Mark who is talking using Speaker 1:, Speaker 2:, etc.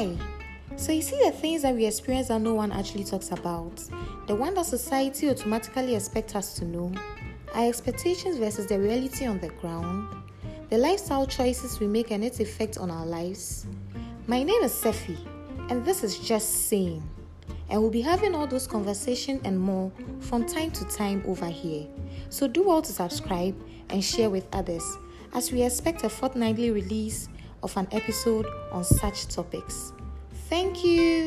Speaker 1: Hi. So, you see the things that we experience that no one actually talks about, the one that society automatically expects us to know, our expectations versus the reality on the ground, the lifestyle choices we make and its effect on our lives. My name is Sefi, and this is Just Saying. And we'll be having all those conversations and more from time to time over here. So, do well to subscribe and share with others as we expect a fortnightly release of an episode on such topics. Thank you.